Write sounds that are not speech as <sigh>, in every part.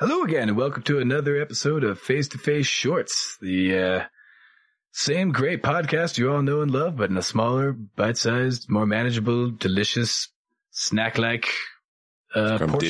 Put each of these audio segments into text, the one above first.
Hello again, and welcome to another episode of Face to Face Shorts, the uh, same great podcast you all know and love, but in a smaller, bite-sized, more manageable, delicious, snack-like uh, From portion.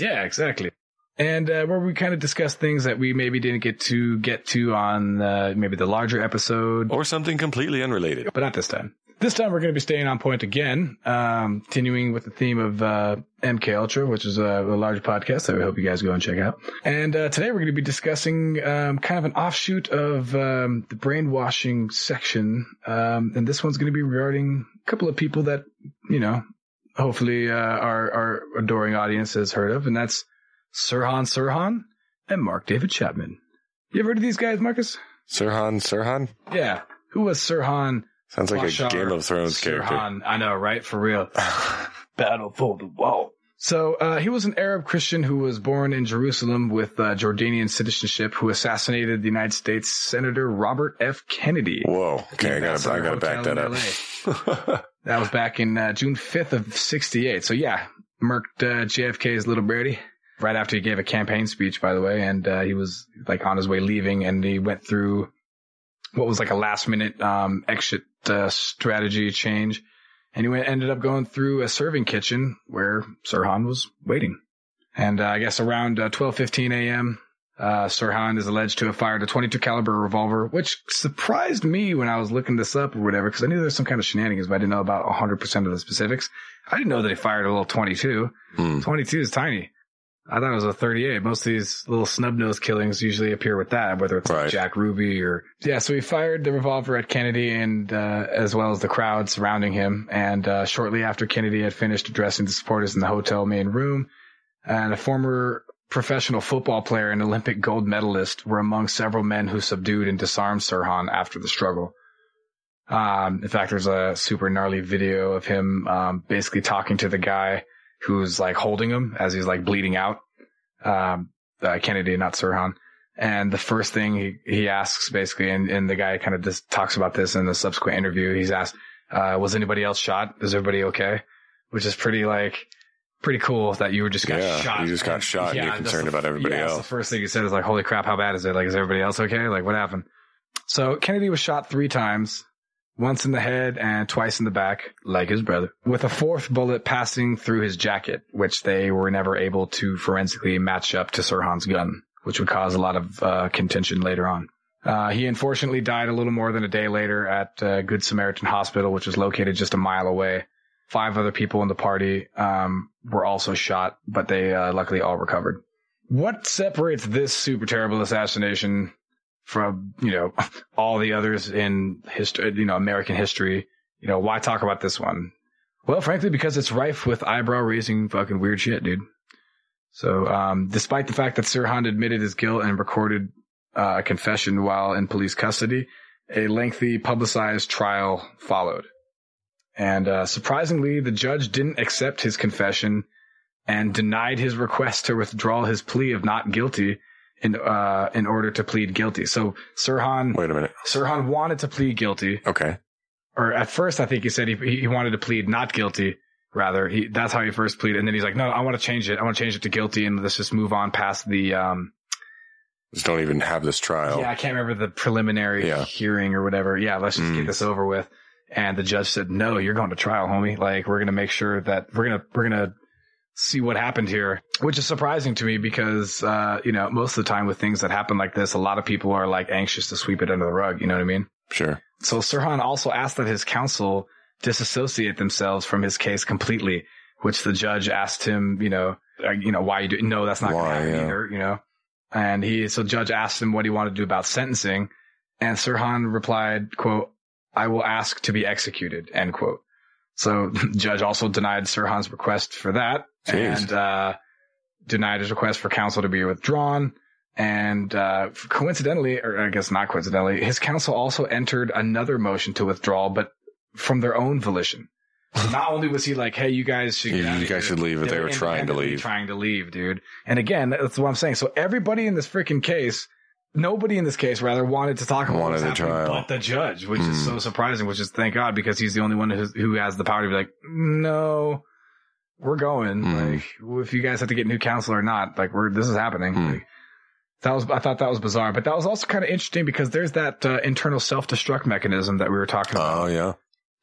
Yeah, exactly. And uh, where we kind of discuss things that we maybe didn't get to get to on uh, maybe the larger episode, Or something completely unrelated. but not this time. This time we're going to be staying on point again, um, continuing with the theme of uh, MK Ultra, which is a, a large podcast that we hope you guys go and check out. And uh, today we're going to be discussing um, kind of an offshoot of um, the brainwashing section, um, and this one's going to be regarding a couple of people that you know, hopefully uh, our our adoring audience has heard of, and that's Sirhan Sirhan and Mark David Chapman. You ever heard of these guys, Marcus? Sirhan, Sirhan? Yeah. Who was Sirhan? Sounds like Bashar a Game of Thrones character. I know, right? For real. <laughs> Battle for the wall. So uh, he was an Arab Christian who was born in Jerusalem with uh, Jordanian citizenship, who assassinated the United States Senator Robert F. Kennedy. Whoa. Okay, I gotta, I gotta back that up. <laughs> That was back in uh, June 5th of 68. So yeah, murked uh, JFK's little birdie right after he gave a campaign speech, by the way. And uh, he was like on his way leaving and he went through what was like a last minute um, exit uh, strategy change. And he ended up going through a serving kitchen where Sirhan was waiting. And uh, I guess around uh, 12:15 a.m., uh, Sirhan is alleged to have fired a 22 caliber revolver, which surprised me when I was looking this up or whatever, because I knew there was some kind of shenanigans, but I didn't know about 100% of the specifics. I didn't know that he fired a little 22. Hmm. 22 is tiny. I thought it was a 38. Most of these little snub nose killings usually appear with that, whether it's Right. Jack Ruby or yeah. So he fired the revolver at Kennedy and uh, as well as the crowd surrounding him. And uh, shortly after Kennedy had finished addressing the supporters in the hotel main room, and a former professional football player and Olympic gold medalist were among several men who subdued and disarmed Sirhan after the struggle. Um, in fact, there's a super gnarly video of him um, basically talking to the guy who's like holding him as he's like bleeding out. Um, uh, Kennedy, not Sirhan. And the first thing he, he asks basically, and, and the guy kind of just talks about this in the subsequent interview. He's asked, uh, was anybody else shot? Is everybody okay? Which is pretty like, pretty cool that you were just got Yeah, shot. you just got shot and you're concerned the- about everybody yeah, else. The first thing he said is like, holy crap, how bad is it? Like, is everybody else okay? Like, what happened? So Kennedy was shot three times, once in the head and twice in the back, like his brother, with a fourth bullet passing through his jacket, which they were never able to forensically match up to Sirhan's gun, which would cause a lot of uh, contention later on. Uh, he unfortunately died a little more than a day later at uh, Good Samaritan Hospital, which was located just a mile away. Five other people in the party um, were also shot, but they uh, luckily all recovered. What separates this super terrible assassination from, you know, <laughs> all the others in history, you know, American history? You know, why talk about this one? Well, frankly, because it's rife with eyebrow raising fucking weird shit, dude. So, um, despite the fact that Sirhan admitted his guilt and recorded uh, a confession while in police custody, a lengthy publicized trial followed. And uh, surprisingly, the judge didn't accept his confession and denied his request to withdraw his plea of not guilty in uh, in order to plead guilty. So Sirhan Wait a minute. Sirhan wanted to plead guilty, Okay. or at first I think he said he he wanted to plead not guilty. Rather, he that's how he first pleaded, and then he's like, "No, I want to change it. I want to change it to guilty, and let's just move on past the um, Just don't even have this trial. yeah, I can't remember the preliminary Yeah. hearing or whatever. Yeah, let's just get Mm. this over with. And the judge said, "No, you're going to trial, homie. Like we're gonna make sure that we're gonna we're gonna see what happened here." Which is surprising to me because uh, you know most of the time with things that happen like this, a lot of people are like anxious to sweep it under the rug. You know what I mean? Sure. So Sirhan also asked that his counsel disassociate themselves from his case completely, which the judge asked him, you know, uh, you know, why you do, no, that's not going to happen yeah. either, you know, and he, so judge asked him what he wanted to do about sentencing and Sirhan replied, quote, I will ask to be executed, end quote. So <laughs> judge also denied Sirhan's request for that Jeez. and, uh, denied his request for counsel to be withdrawn. And uh, coincidentally, or I guess not coincidentally, his counsel also entered another motion to withdraw, but from their own volition. So not only was he like, "Hey, you guys should, get You- guys here," should leave, but they were trying to leave. trying to leave, dude. And again, that's what I'm saying. So everybody in this freaking case, nobody in this case rather wanted to talk about Wanted what's the happening, trial. but the judge, which is Hmm. so surprising. Which is thank God because he's the only one who, who has the power to be like, no, we're going. Hmm. Like, if you guys have to get new counsel or not, like, we're this is happening. Hmm. Like, that was I thought that was bizarre, but that was also kind of interesting because there's that uh, internal self destruct mechanism that we were talking about. Oh yeah,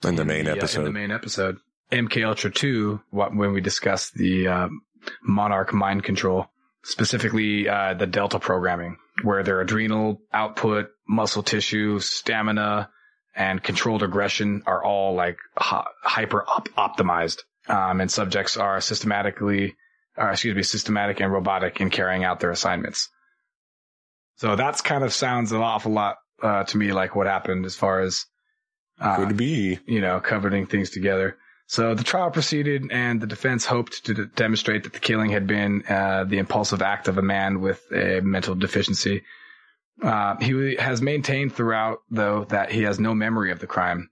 in the main uh, episode. in the main episode, MK Ultra Two, what, when we discussed the um, Monarch mind control, specifically uh, the Delta programming, where their adrenal output, muscle tissue, stamina, and controlled aggression are all like hy- hyper op- optimized, um, and subjects are systematically, or excuse me, systematic and robotic in carrying out their assignments. So that's kind of sounds an awful lot uh, to me like what happened as far as uh, Could be. you know, covering things together. So the trial proceeded, and the defense hoped to d- demonstrate that the killing had been uh, the impulsive act of a man with a mental deficiency. Uh, he has maintained throughout, though, that he has no memory of the crime,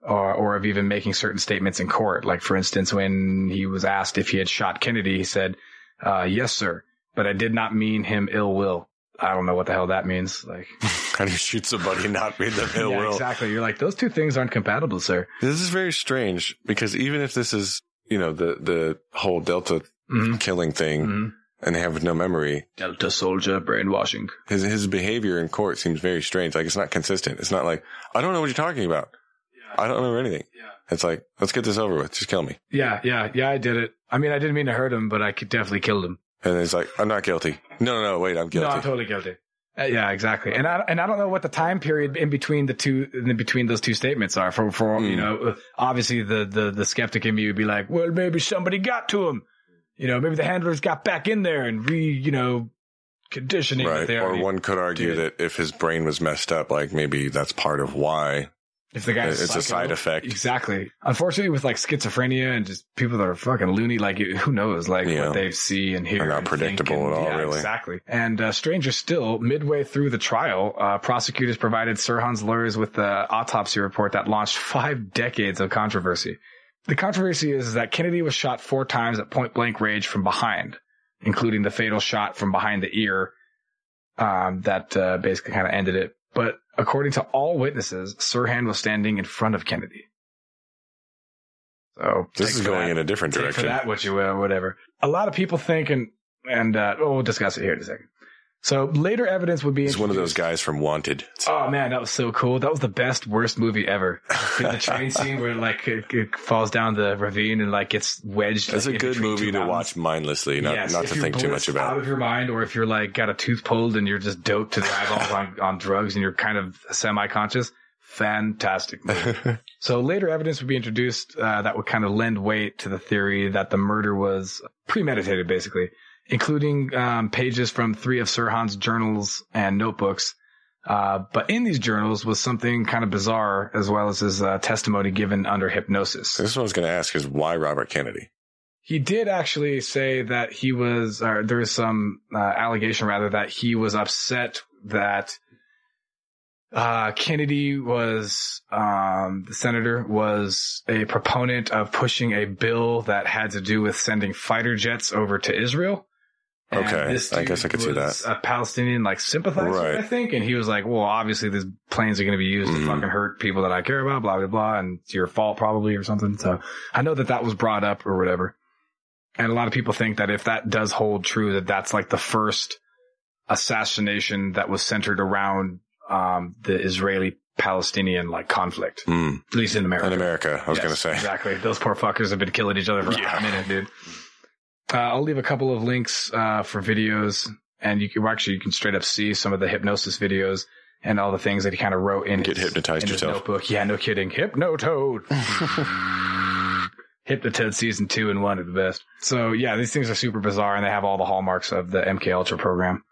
or or of even making certain statements in court. Like, for instance, when he was asked if he had shot Kennedy, he said, uh, "Yes, sir, but I did not mean him ill will." I don't know what the hell that means. Like, <laughs> How do you shoot somebody and not mean them ill yeah, will? exactly. You're like, those two things aren't compatible, sir. This is very strange because even if this is, you know, the, the whole Delta Mhm. killing thing Mhm. and they have no memory, Delta soldier brainwashing. his, his behavior in court seems very strange. Like it's not consistent. It's not like, I don't know what you're talking about. I don't remember anything. Yeah. It's like, let's get this over with. Just kill me. Yeah, yeah, yeah, I did it. I mean, I didn't mean to hurt him, but I could definitely killed him. And it's like, I'm not guilty. No, no, no, wait, I'm guilty. No, I'm totally guilty. Uh, yeah, exactly. And I and I don't know what the time period in between the two in between those two statements are. For for you Hmm. know, obviously the the the skeptic in me would be like, well, maybe somebody got to him. You know, maybe the handlers got back in there and re you know conditioning. right. Or one could argue did. that if his brain was messed up, like maybe that's part of why If the guy's it's a side effect. Exactly. Unfortunately, with like schizophrenia and just people that are fucking loony, like who knows, like Yeah. what they see and hear. They're not predictable and- at all, yeah, really. Exactly. And uh, stranger still, midway through the trial, uh, prosecutors provided Sirhan's lawyers with the autopsy report that launched five decades of controversy. The controversy is that Kennedy was shot four times at point blank range from behind, including the fatal shot from behind the ear um, that uh, basically kind of ended it. But according to all witnesses, Sirhan was standing in front of Kennedy. So this is going that- in a different direction. for that what you will, whatever. A lot of people think, and and uh, oh, we'll discuss it here in a second. So later evidence would be. He's one of those guys from Wanted. Oh man, that was so cool. That was the best worst movie ever. the train <laughs> scene where like it, it falls down the ravine and like gets wedged. It's like, a good movie to watch mindlessly, not Yes, not to think too much about. out of your mind, or if you're like got a tooth pulled and you're just doped to the eyeballs on, <laughs> on drugs and you're kind of semi-conscious. Fantastic. movie. <laughs> so later evidence would be introduced uh, that would kind of lend weight to the theory that the murder was premeditated, basically, including um, pages from three of Sirhan's journals and notebooks. Uh, but in these journals was something kind of bizarre, as well as his uh, testimony given under hypnosis. this is what I was going to ask: is why Robert Kennedy? He did actually say that he was, or there was some uh, allegation rather that he was upset that uh, Kennedy was, um, the senator was a proponent of pushing a bill that had to do with sending fighter jets over to Israel. And Okay, I guess I could see that. A Palestinian like sympathizer, Right. I think, and he was like, "Well, obviously these planes are going to be used Mhm. to fucking hurt people that I care about, blah blah blah, and it's your fault probably or something." So I know that that was brought up or whatever. And a lot of people think that if that does hold true, that that's like the first assassination that was centered around um, the Israeli Palestinian like conflict, Hmm. at least in America. In America, I was Yes, going to say. exactly. Those poor fuckers have been killing each other for Yeah. a minute, dude. Uh, I'll leave a couple of links uh, for videos, and you can well, actually you can straight up see some of the hypnosis videos and all the things that he kind of wrote in Get his, hypnotized in his yourself. notebook. Yeah, no kidding. Hypnotoad. <laughs> Hypnotoad season two and one are the best. So yeah, these things are super bizarre and they have all the hallmarks of the MK Ultra program.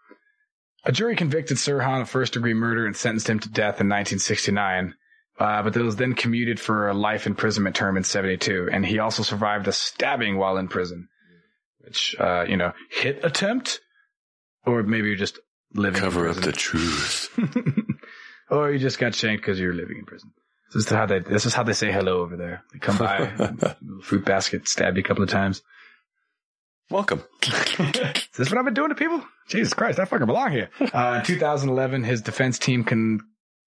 A jury convicted Sirhan of first degree murder and sentenced him to death in 1969. Uh, but that was then commuted for a life imprisonment term in 72. And he also survived a stabbing while in prison, which, uh, you know, hit attempt or maybe you're just living Cover up the truth. <laughs> or you just got shanked because you're living in prison. This is how they. This is how they say hello over there. They come by, <laughs> fruit basket, stab you a couple of times. Welcome. <laughs> Is this what I've been doing to people? Jesus Christ, I fucking belong here. Uh, in 2011, his defense team con-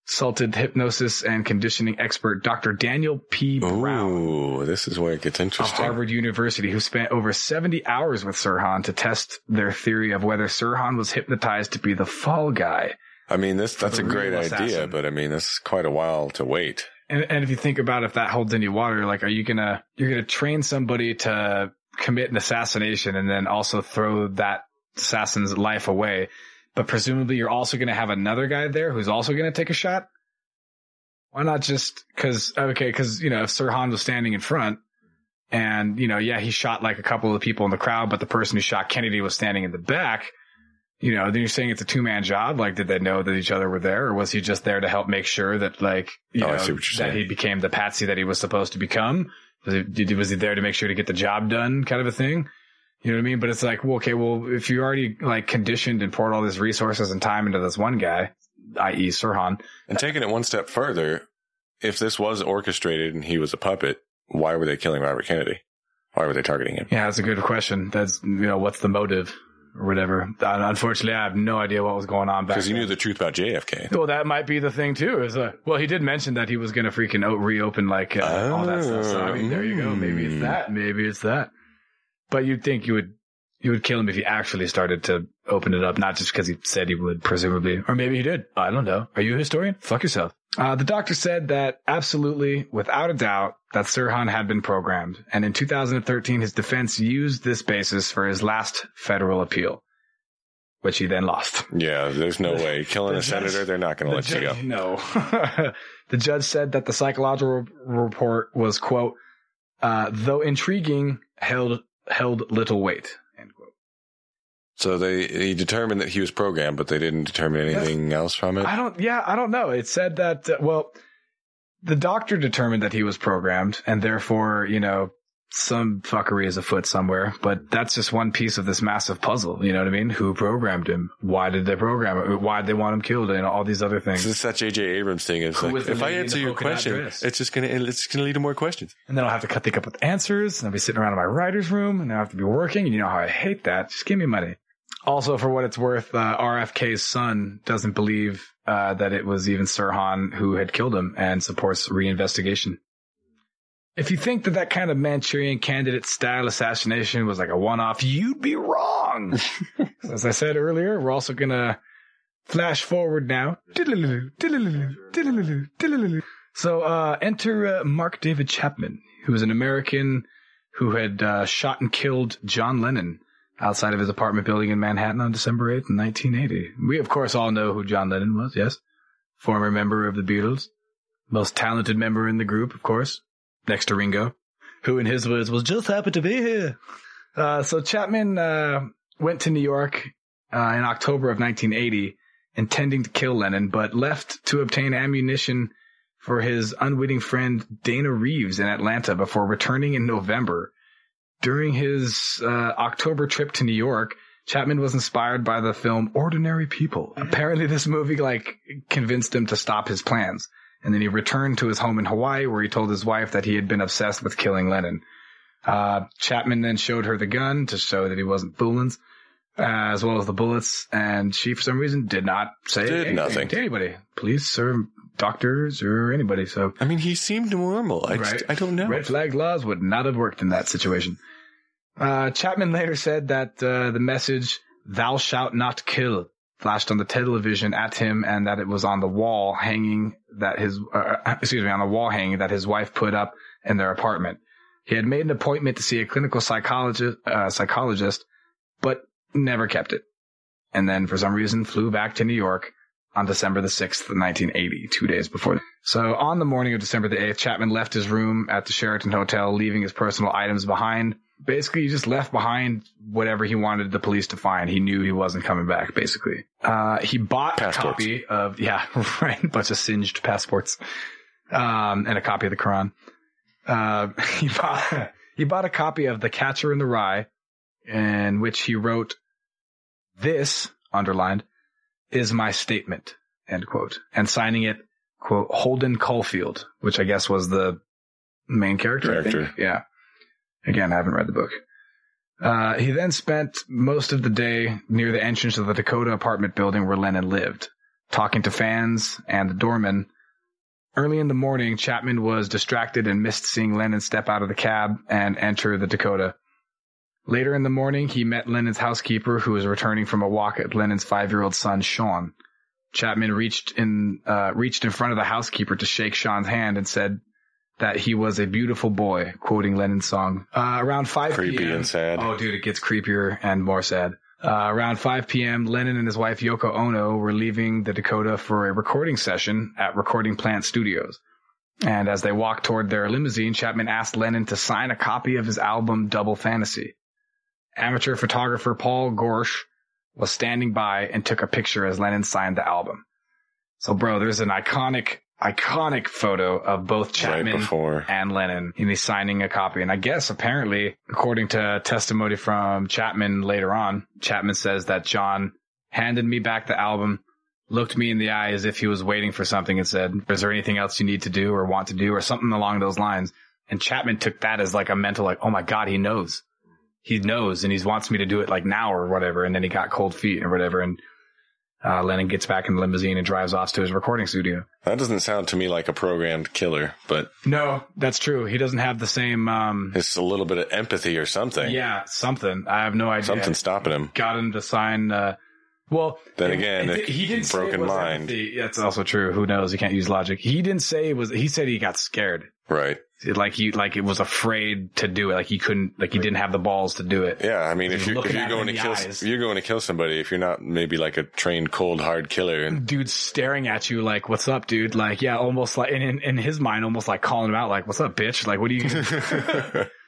consulted hypnosis and conditioning expert Dr. Daniel P. Brown Ooh, this is where it gets of interesting. Harvard University, who spent over 70 hours with Sirhan to test their theory of whether Sirhan was hypnotized to be the fall guy. I mean, this that's a great real idea, but I mean, this is quite a while to wait. And, and if you think about if that holds any water, like, are you gonna, you're gonna train somebody to commit an assassination and then also throw that assassin's life away. But presumably you're also gonna have another guy there who's also gonna take a shot. Why not just, cause, okay, cause, you know, if Sirhan was standing in front and, you know, yeah, he shot like a couple of people in the crowd, but the person who shot Kennedy was standing in the back, you know, then you're saying it's a two man job. Like, did they know that each other were there or was he just there to help make sure that like, you Oh, know, see what you're that saying. he became the patsy that he was supposed to become? Was he, was he there to make sure to get the job done kind of a thing? You know what I mean? But it's like, well, okay, well, if you already like conditioned and poured all these resources and time into this one guy, i.e. Sirhan, And taking it one step further, if this was orchestrated and he was a puppet, why were they killing Robert Kennedy? Why were they targeting him? Yeah, that's a good question. That's, you know, what's the motive or whatever. Unfortunately, I have no idea what was going on back Because he knew the truth about JFK. Well, that might be the thing too. Is uh, well, he did mention that he was going to freaking reopen like uh, all that stuff. So I mean, there you go. Maybe it's Mm. that. Maybe it's that. But you'd think you would you would kill him if he actually started to open it up, not just because he said he would, presumably, or maybe he did. I don't know. Are you a historian? Fuck yourself. Uh, the doctor said that absolutely, without a doubt, that Sirhan had been programmed, and in 2013, his defense used this basis for his last federal appeal, which he then lost. Yeah, there's no way. <laughs> Killing the a judge- senator, they're not going to let you go. No. <laughs> the judge said that the psychological report was, quote, uh, though intriguing, held, held little weight, end quote. So they he determined that he was programmed, but they didn't determine anything else from it. I don't, yeah, I don't know. It said that, uh, well, the doctor determined that he was programmed and therefore, you know, some fuckery is afoot somewhere, but that's just one piece of this massive puzzle. You know what I mean? Who programmed him? Why did they program him? Why did they want him killed? And all these other things. This is that J.J. Abrams thing. It's like if I answer your question, dress? it's just gonna it's gonna lead to more questions. And then I'll have to cut think up with answers, and I'll be sitting around in my writer's room, and I'll have to be working, and you know how I hate that. Just give me money. Also, for what it's worth, uh, RFK's son doesn't believe uh, that it was even Sirhan who had killed him and supports reinvestigation. If you think that that kind of Manchurian candidate style assassination was like a one-off, you'd be wrong. <laughs> As I said earlier, we're also gonna flash forward now. So uh, enter uh, Mark David Chapman, who is an American who had uh, shot and killed John Lennon outside of his apartment building in Manhattan on December 8th, 1980. We, of course, all know who John Lennon was, yes? Former member of the Beatles. Most talented member in the group, of course. Next to Ringo, who in his words was just happy to be here. Uh, so Chapman uh, went to New York uh, in October of 1980, intending to kill Lennon, but left to obtain ammunition for his unwitting friend Dana Reeves in Atlanta before returning in November. During his uh, October trip to New York, Chapman was inspired by the film Ordinary People. Apparently, this movie like convinced him to stop his plans, and then he returned to his home in Hawaii, where he told his wife that he had been obsessed with killing Lennon. Uh, Chapman then showed her the gun to show that he wasn't fooling, uh, as well as the bullets, and she, for some reason, did not say Did anything nothing. to anybody, police or doctors or anybody. So I mean, he seemed normal. I Right. just, I don't know. Red flag laws would not have worked in that situation. Uh, Chapman later said that uh, the message "Thou shalt not kill" flashed on the television at him, and that it was on the wall hanging that his uh, excuse me on the wall hanging that his wife put up in their apartment. He had made an appointment to see a clinical psychologist, uh, psychologist, but never kept it. And then for some reason flew back to New York on December the 6th, 1980, two days before. So on the morning of December the 8th, Chapman left his room at the Sheraton Hotel, leaving his personal items behind. Basically, he just left behind whatever he wanted the police to find. He knew he wasn't coming back, basically. Uh, he bought Passports. a copy of, <laughs> yeah, right, a bunch of singed passports, um, and a copy of the Quran. Uh, <laughs> he bought, <laughs> he bought a copy of The Catcher in the Rye, in which he wrote, this, underlined, is my statement, end quote. And signing it, quote, Holden Caulfield, which I guess was the main character. Character. Yeah. Again, I haven't read the book. Uh, he then spent most of the day near the entrance of the Dakota apartment building where Lennon lived, talking to fans and the doorman. Early in the morning, Chapman was distracted and missed seeing Lennon step out of the cab and enter the Dakota. Later in the morning, he met Lennon's housekeeper, who was returning from a walk with Lennon's five-year-old son, Sean. Chapman reached in uh, reached in front of the housekeeper to shake Sean's hand and said that he was a beautiful boy, quoting Lennon's song. Uh, around 5 Creepy p.m. and sad. Oh, dude, it gets creepier and more sad. Uh, around 5 p.m., Lennon and his wife Yoko Ono were leaving the Dakota for a recording session at Recording Plant Studios. And as they walked toward their limousine, Chapman asked Lennon to sign a copy of his album Double Fantasy. Amateur photographer Paul Goresh was standing by and took a picture as Lennon signed the album. So, bro, there's an iconic, iconic photo of both right Chapman before. and Lennon, and he's signing a copy. And I guess apparently, according to testimony from Chapman later on, Chapman says that John handed me back the album, looked me in the eye as if he was waiting for something and said, is there anything else you need to do or want to do or something along those lines? And Chapman took that as like a mental, like, oh my God, he knows. He knows and he wants me to do it like now or whatever. And then he got cold feet or whatever. And uh, Lennon gets back in the limousine and drives off to his recording studio. That doesn't sound to me like a programmed killer, but No, that's true. He doesn't have the same, um, it's a little bit of empathy or something. Yeah, something. I have no idea. Something stopping him. got him to sign. Uh, well, Then it- again, it- a he didn't say it broken mind. empathy. That's also true. Who knows? He can't use logic. He didn't say it was. He said he got scared. Right. Like you, like it was afraid to do it. Like he couldn't. Like he didn't have the balls to do it. Yeah. I mean, if you're, if you're going to kill, eyes. if you're going to kill somebody, if you're not maybe like a trained cold hard killer and Dude staring at you like, "What's up, dude?" Like, yeah, almost like, and in, in his mind, almost like calling him out, like, "What's up, bitch?" Like, what do you? <laughs>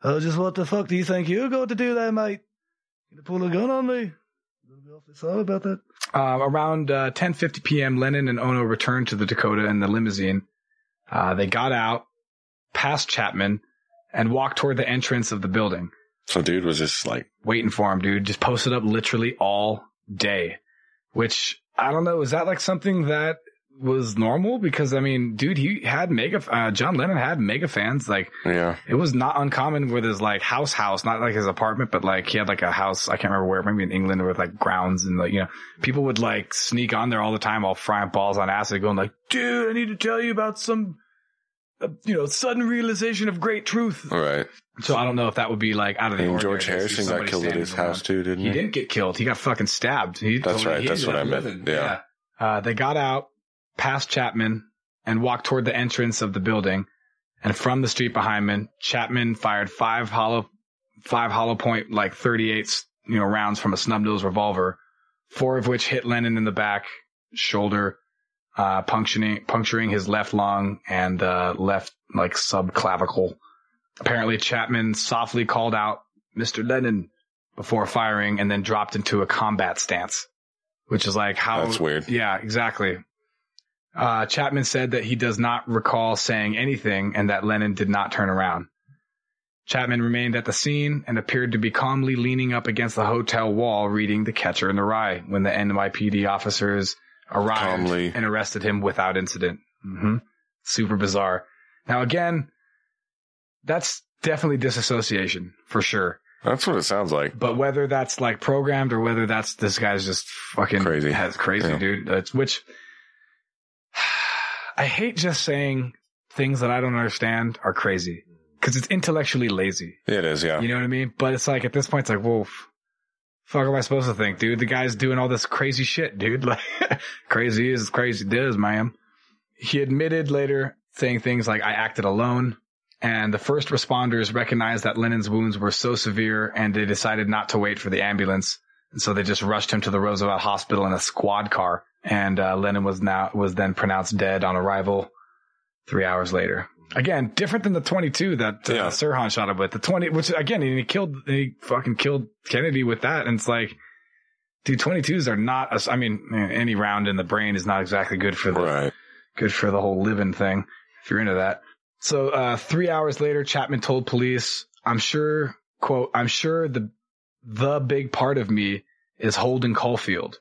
Oh, <laughs> just what the fuck do you think you're going to do there, mate? Gonna pull a gun on me? Sorry about that. Uh, around uh, 10:50 p.m., Lennon and Ono returned to the Dakota in the limousine. Uh, they got out, past Chapman, and walked toward the entrance of the building, so dude was just like, waiting for him. Dude, just posted up literally all day. Which I don't know. Is that like something that was normal? Because I mean, dude, he had mega. Uh, John Lennon had mega fans. Like yeah, it was not uncommon with his like house house, not like his apartment, but like he had like a house. I can't remember where, maybe in England with like grounds and like, you know, people would like sneak on there all the time while frying balls on acid going like, dude, I need to tell you about some, uh, you know, sudden realization of great truth. all right. So I don't know if that would be like out of the And ordinary George to see Harrison got somebody killed at standing his around. house too, didn't He he? didn't get killed. He got fucking stabbed. He That's totally- right. he That's ended what up I meant. living. Yeah. Uh, they got out past Chapman and walked toward the entrance of the building. And from the street behind him, Chapman fired five hollow, five hollow point, like 38, you know, rounds from a snub nose revolver, four of which hit Lennon in the back, shoulder, uh, puncturing, puncturing his left lung and, uh, left, like, subclavicle. Apparently Chapman softly called out, Mr. Lennon, before firing and then dropped into a combat stance, which is like how That's weird. Yeah, exactly. Uh, Chapman said that he does not recall saying anything and that Lennon did not turn around. Chapman remained at the scene and appeared to be calmly leaning up against the hotel wall reading The Catcher in the Rye when the NYPD officers arrived Calmly. and arrested him without incident. hmm Super bizarre. Now again, that's definitely disassociation for sure. That's what it sounds like. But whether that's like programmed or whether that's this guy's just fucking Crazy. has crazy, Yeah. dude. That's which <sighs> I hate just saying things that I don't understand are crazy because it's intellectually lazy. It is, yeah. You know what I mean? But it's like at this point, it's like, well, f- fuck am I supposed to think, dude? The guy's doing all this crazy shit, dude. <laughs> Like, crazy is crazy does, man. He admitted later saying things like, I acted alone. And the first responders recognized that Lennon's wounds were so severe and they decided not to wait for the ambulance. And so they just rushed him to the Roosevelt Hospital in a squad car. And, uh, Lennon was now, was then pronounced dead on arrival three hours later. Again, different than the 22 that uh, Yeah. Sirhan shot him with. The 20, which again, he killed, he fucking killed Kennedy with that. And it's like, dude, 22s are not, a, I mean, any round in the brain is not exactly good for the, Right. good for the whole living thing if you're into that. So, uh, three hours later, Chapman told police, I'm sure, quote, I'm sure the, the big part of me is Holden Caulfield,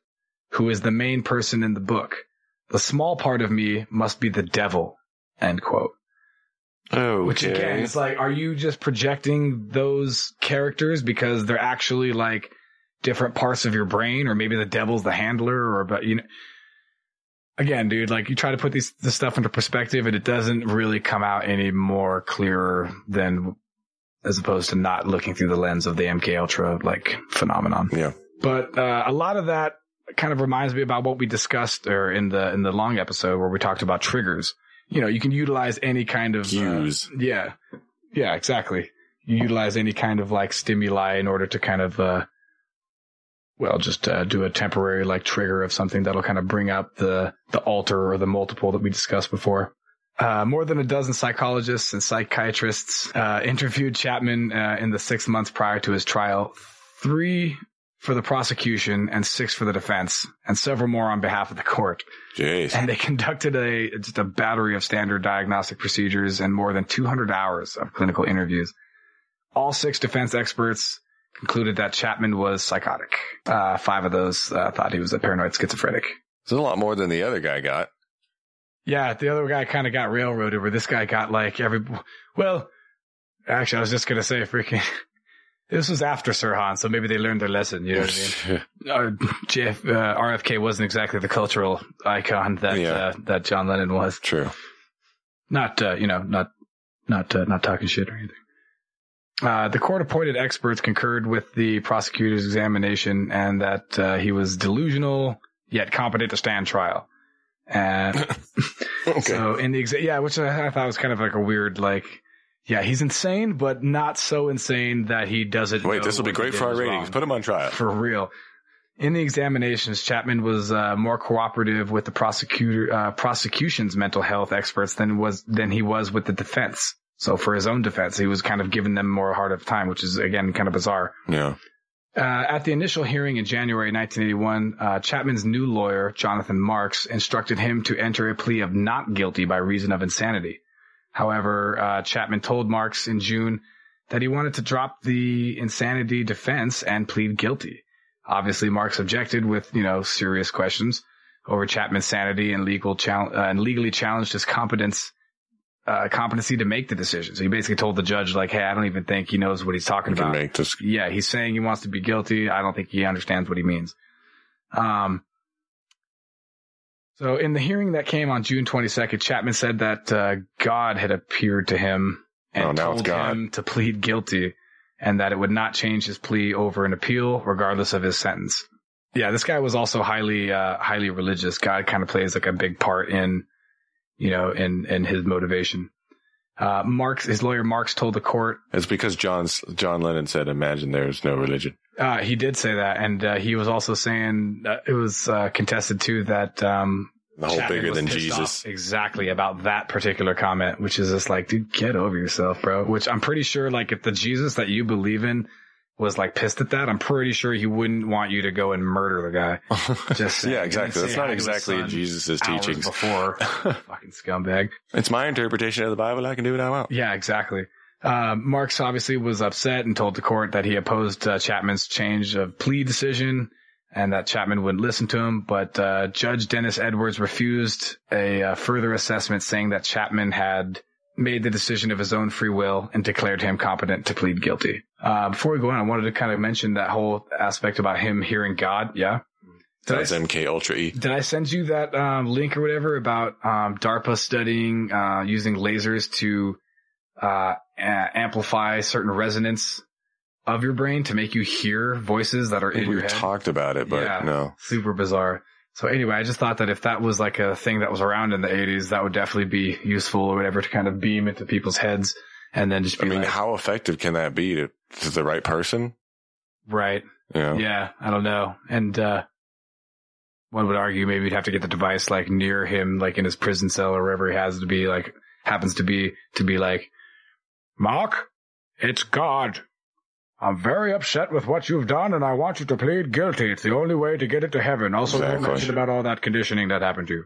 who is the main person in the book. The small part of me must be the devil, end quote. Oh, Which again, it's like, are you just projecting those characters because they're actually like different parts of your brain, or maybe the devil's the handler, or but you know. Again, dude, like you try to put these this stuff into perspective, and it doesn't really come out any more clearer than as opposed to not looking through the lens of the MK Ultra like phenomenon. Yeah. But uh, a lot of that kind of reminds me about what we discussed or in the in the long episode where we talked about triggers. You know, you can utilize any kind of uh, Cues. yeah, yeah, exactly. You utilize any kind of like stimuli in order to kind of uh, well, just uh, do a temporary like trigger of something that'll kind of bring up the the alter or the multiple that we discussed before. Uh, more than a dozen psychologists and psychiatrists uh, interviewed Chapman uh, in the six months prior to his trial. Three for the prosecution and six for the defense, and several more on behalf of the court. Jeez. And they conducted a just a battery of standard diagnostic procedures and more than 200 hours of clinical interviews. All six defense experts concluded that Chapman was psychotic. Uh, five of those uh, thought he was a paranoid schizophrenic. It's a lot more than the other guy got. Yeah, the other guy kind of got railroaded, where this guy got like every. Well, actually, I was just gonna say, freaking. This was after Sirhan, so maybe they learned their lesson. You know what I mean? <laughs> uh, JF, uh, RFK wasn't exactly the cultural icon that Yeah. uh, that John Lennon was. True. Not uh, you know, not not uh, not talking shit or anything. Uh, the court-appointed experts concurred with the prosecutor's examination and that uh, he was delusional yet competent to stand trial. And <laughs> Okay. so in the exa- yeah, which I, I thought was kind of like a weird like. Yeah, he's insane, but not so insane that he doesn't. Wait, this will be great for our ratings. wrong. Put him on trial. For real. In the examinations, Chapman was uh, more cooperative with the prosecutor, uh, prosecution's mental health experts than was than he was with the defense. So for his own defense, he was kind of giving them more hard of time, which is again kind of bizarre. Yeah. Uh, at the initial hearing in January 1981, uh, Chapman's new lawyer, Jonathan Marks, instructed him to enter a plea of not guilty by reason of insanity. However, uh, Chapman told Marks in June that he wanted to drop the insanity defense and plead guilty. Obviously, Marks objected with, you know, serious questions over Chapman's sanity and legal chal- uh, and legally challenged his competence, uh, competency to make the decision. So he basically told the judge, like, hey, I don't even think he knows what he's talking can about this. yeah, he's saying he wants to be guilty. I don't think he understands what he means. Um, so in the hearing that came on June 22nd, Chapman said that uh, God had appeared to him and Oh, told him to plead guilty and that it would not change his plea over an appeal regardless of his sentence. Yeah, this guy was also highly, uh, highly religious. God kind of plays like a big part in, you know, in, in his motivation. Uh, Marks, his lawyer Marks told the court It's because John's John Lennon said, "Imagine there's no religion." Uh, he did say that, and uh, he was also saying that it was uh, contested too that um, The whole Chapman bigger than Jesus. exactly about that particular comment, which is just like, dude, get over yourself, bro. Which I'm pretty sure, like, if the Jesus that you believe in was like pissed at that, I'm pretty sure he wouldn't want you to go and murder the guy. <laughs> Just yeah, exactly. That's not hi to his exactly Jesus' teachings. before. <laughs> Fucking scumbag. It's my interpretation of the Bible. I can do what I want. Yeah, exactly. Marks obviously was upset and told the court that he opposed uh, Chapman's change of plea decision and that Chapman wouldn't listen to him. But uh, Judge Dennis Edwards refused a uh, further assessment, saying that Chapman had made the decision of his own free will and declared him competent to plead guilty. Uh, before we go on, I wanted to kind of mention that whole aspect about him hearing God. Yeah. Did I That's MK Ultra E. did I send you that um, link or whatever about um, DARPA studying uh, using lasers to uh, a- amplify certain resonance of your brain to make you hear voices that are in we your head? We talked about it, but Yeah. no. Super bizarre. So anyway, I just thought that if that was like a thing that was around in the 80s, that would definitely be useful or whatever to kind of beam into people's heads and then just I mean, like, how effective can that be to, to the right person? right. Yeah. Yeah, I don't know. And uh one would argue maybe you'd have to get the device like near him, like in his prison cell or wherever he has to be, like happens to be to be like, Mark, it's God. I'm very upset with what you've done, and I want you to plead guilty. It's the only way to get it to heaven. Also, don't mention about all that conditioning that happened to you.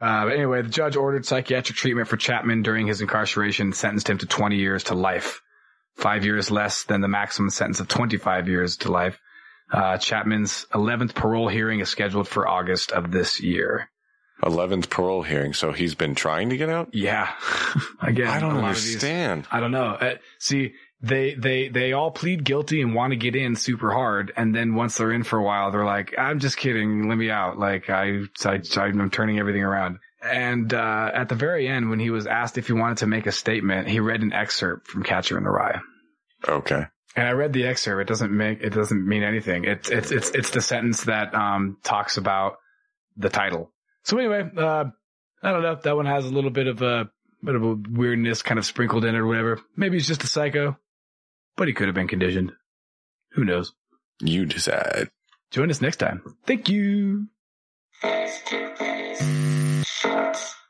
Uh, but anyway, the judge ordered psychiatric treatment for Chapman during his incarceration and sentenced him to 20 years to life five years less than the maximum sentence of 25 years to life. Uh, Chapman's 11th parole hearing is scheduled for August of this year. 11th parole hearing. So he's been trying to get out? Yeah. <laughs> Again, I don't of these- understand. I don't know. Uh, see, they they they all plead guilty and want to get in super hard, and then once they're in for a while, they're like, "I'm just kidding, let me out." Like I, I I'm turning everything around. And uh, at the very end, when he was asked if he wanted to make a statement, he read an excerpt from Catcher in the Rye. Okay. And I read the excerpt. It doesn't make it doesn't mean anything. It's it's it's it's the sentence that um talks about the title. So anyway, uh, I don't know. That one has a little bit of a bit of a weirdness kind of sprinkled in it or whatever. Maybe he's just a psycho, but he could have been conditioned. Who knows? You decide. Join us next time. Thank you. Face to face, shots.